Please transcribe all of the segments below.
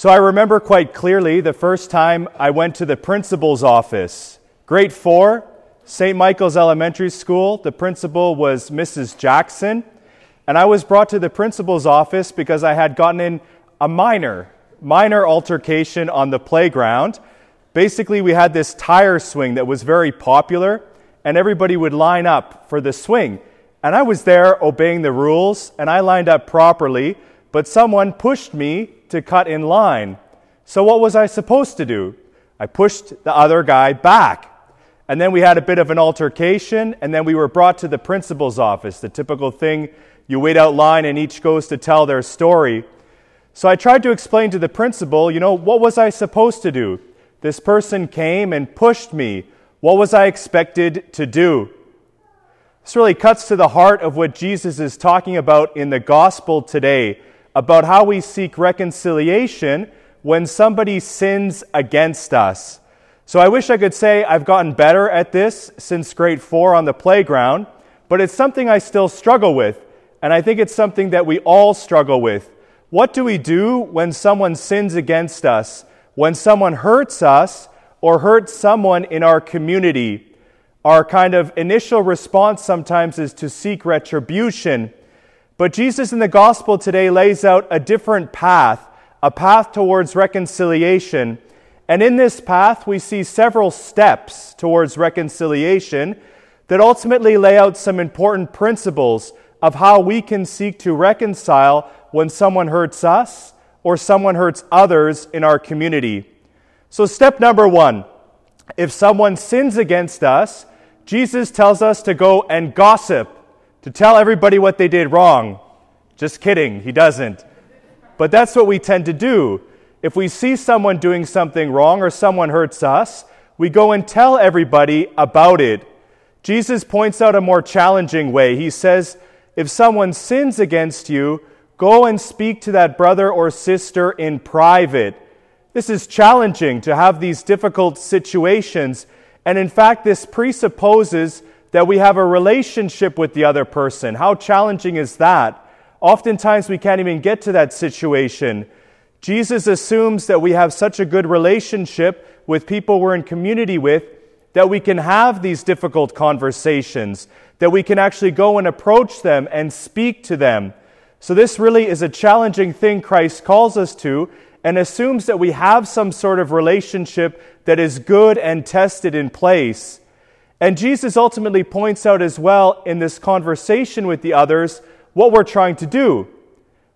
So I remember quite clearly the first time I went to the principal's office. Grade four, St. Michael's Elementary School. The principal was Mrs. Jackson. And I was brought to the principal's office because I had gotten in a minor, minor altercation on the playground. Basically, we had this tire swing that was very popular, and everybody would line up for the swing. And I was there obeying the rules, and I lined up properly, but someone pushed me to cut in line. So, what was I supposed to do? I pushed the other guy back. And then we had a bit of an altercation, and then we were brought to the principal's office, the typical thing you wait out line and each goes to tell their story. So I tried to explain to the principal, you know, what was I supposed to do? This person came and pushed me. What was I expected to do? This really cuts to the heart of what Jesus is talking about in the gospel today about how we seek reconciliation when somebody sins against us. So I wish I could say I've gotten better at this since grade four on the playground, but it's something I still struggle with, and I think it's something that we all struggle with. What do we do when someone sins against us, when someone hurts us, or hurts someone in our community? Our kind of initial response sometimes is to seek retribution. But Jesus in the gospel today lays out a different path, a path towards reconciliation. And in this path, we see several steps towards reconciliation that ultimately lay out some important principles of how we can seek to reconcile when someone hurts us or someone hurts others in our community. So, step number one if someone sins against us, Jesus tells us to go and gossip, to tell everybody what they did wrong. Just kidding, he doesn't. But that's what we tend to do. If we see someone doing something wrong or someone hurts us, we go and tell everybody about it. Jesus points out a more challenging way. He says, If someone sins against you, go and speak to that brother or sister in private. This is challenging to have these difficult situations. And in fact, this presupposes that we have a relationship with the other person. How challenging is that? Oftentimes, we can't even get to that situation. Jesus assumes that we have such a good relationship with people we're in community with that we can have these difficult conversations, that we can actually go and approach them and speak to them. So, this really is a challenging thing Christ calls us to and assumes that we have some sort of relationship that is good and tested in place. And Jesus ultimately points out as well in this conversation with the others what we're trying to do.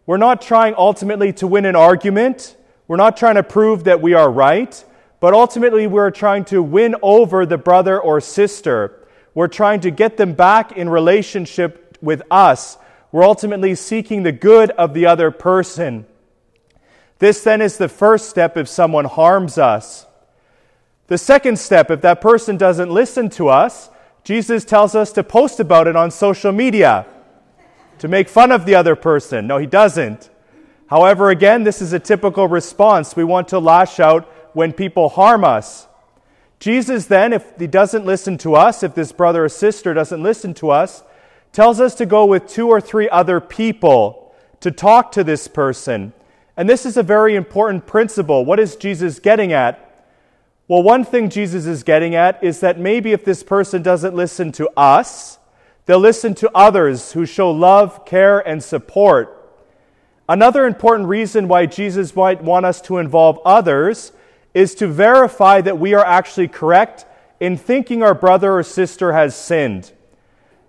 We're not trying ultimately to win an argument. We're not trying to prove that we are right, but ultimately we're trying to win over the brother or sister. We're trying to get them back in relationship with us. We're ultimately seeking the good of the other person. This then is the first step if someone harms us. The second step, if that person doesn't listen to us, Jesus tells us to post about it on social media to make fun of the other person. No, he doesn't. However, again, this is a typical response. We want to lash out when people harm us. Jesus, then, if he doesn't listen to us, if this brother or sister doesn't listen to us, tells us to go with two or three other people to talk to this person. And this is a very important principle. What is Jesus getting at? Well, one thing Jesus is getting at is that maybe if this person doesn't listen to us, They'll listen to others who show love, care, and support. Another important reason why Jesus might want us to involve others is to verify that we are actually correct in thinking our brother or sister has sinned.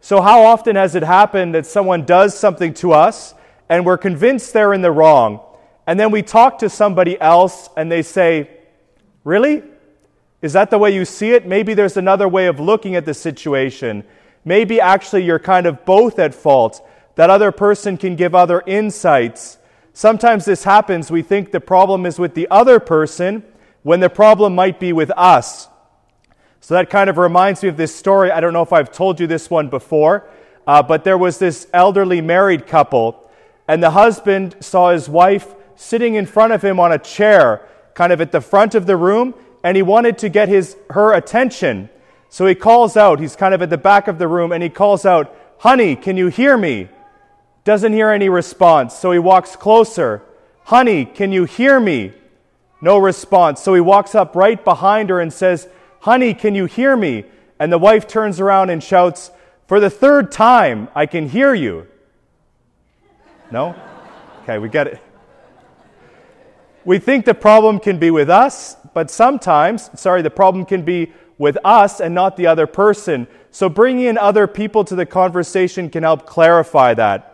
So, how often has it happened that someone does something to us and we're convinced they're in the wrong? And then we talk to somebody else and they say, Really? Is that the way you see it? Maybe there's another way of looking at the situation. Maybe actually you're kind of both at fault. That other person can give other insights. Sometimes this happens. We think the problem is with the other person when the problem might be with us. So that kind of reminds me of this story. I don't know if I've told you this one before, uh, but there was this elderly married couple, and the husband saw his wife sitting in front of him on a chair, kind of at the front of the room, and he wanted to get his, her attention. So he calls out, he's kind of at the back of the room, and he calls out, Honey, can you hear me? Doesn't hear any response, so he walks closer. Honey, can you hear me? No response. So he walks up right behind her and says, Honey, can you hear me? And the wife turns around and shouts, For the third time, I can hear you. No? Okay, we get it. We think the problem can be with us, but sometimes, sorry, the problem can be with us and not the other person. So bringing in other people to the conversation can help clarify that.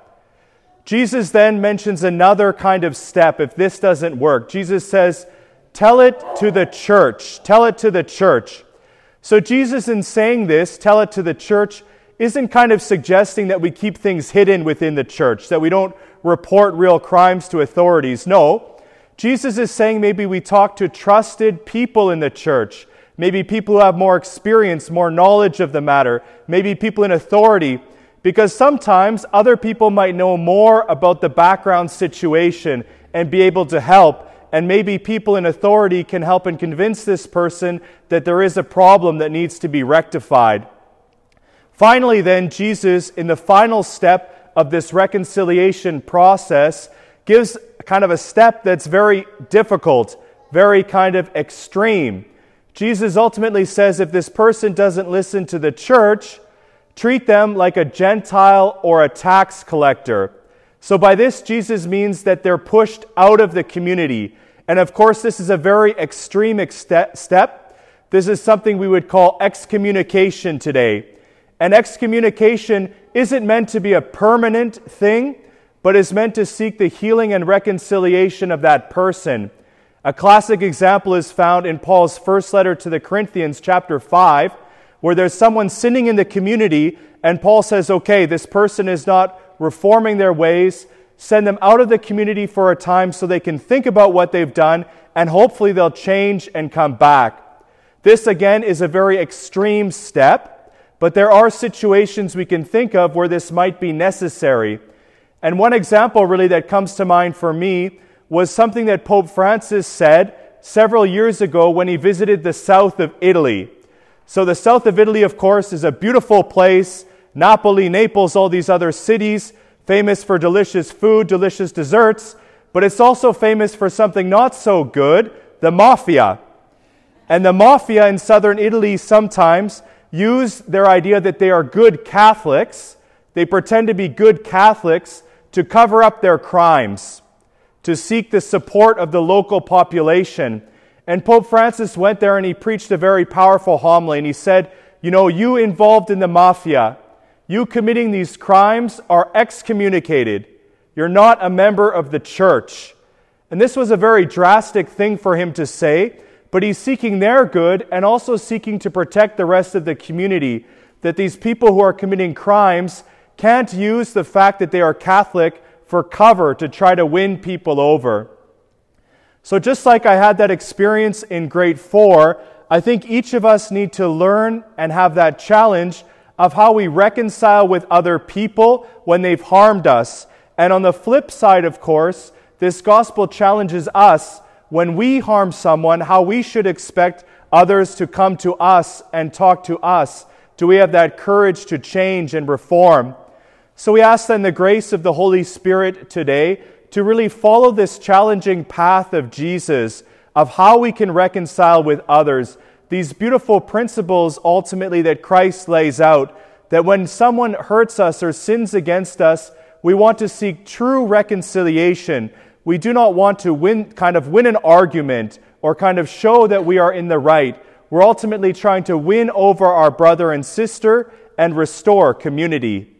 Jesus then mentions another kind of step if this doesn't work. Jesus says, Tell it to the church. Tell it to the church. So, Jesus, in saying this, tell it to the church, isn't kind of suggesting that we keep things hidden within the church, that we don't report real crimes to authorities. No. Jesus is saying maybe we talk to trusted people in the church, maybe people who have more experience, more knowledge of the matter, maybe people in authority, because sometimes other people might know more about the background situation and be able to help. And maybe people in authority can help and convince this person that there is a problem that needs to be rectified. Finally, then, Jesus, in the final step of this reconciliation process, gives kind of a step that's very difficult, very kind of extreme. Jesus ultimately says if this person doesn't listen to the church, treat them like a Gentile or a tax collector. So, by this, Jesus means that they're pushed out of the community. And of course, this is a very extreme step. This is something we would call excommunication today. And excommunication isn't meant to be a permanent thing, but is meant to seek the healing and reconciliation of that person. A classic example is found in Paul's first letter to the Corinthians, chapter 5, where there's someone sinning in the community, and Paul says, okay, this person is not reforming their ways. Send them out of the community for a time so they can think about what they've done, and hopefully they'll change and come back. This, again, is a very extreme step, but there are situations we can think of where this might be necessary. And one example, really, that comes to mind for me was something that Pope Francis said several years ago when he visited the south of Italy. So, the south of Italy, of course, is a beautiful place. Napoli, Naples, all these other cities, famous for delicious food, delicious desserts, but it's also famous for something not so good the mafia. And the mafia in southern Italy sometimes use their idea that they are good Catholics. They pretend to be good Catholics to cover up their crimes, to seek the support of the local population. And Pope Francis went there and he preached a very powerful homily. And he said, You know, you involved in the mafia, you committing these crimes are excommunicated. You're not a member of the church. And this was a very drastic thing for him to say, but he's seeking their good and also seeking to protect the rest of the community. That these people who are committing crimes can't use the fact that they are Catholic for cover to try to win people over. So, just like I had that experience in grade four, I think each of us need to learn and have that challenge of how we reconcile with other people when they've harmed us. And on the flip side, of course, this gospel challenges us when we harm someone, how we should expect others to come to us and talk to us. Do we have that courage to change and reform? So we ask then the grace of the Holy Spirit today to really follow this challenging path of Jesus of how we can reconcile with others these beautiful principles ultimately that Christ lays out that when someone hurts us or sins against us, we want to seek true reconciliation. We do not want to win, kind of win an argument or kind of show that we are in the right. We're ultimately trying to win over our brother and sister and restore community.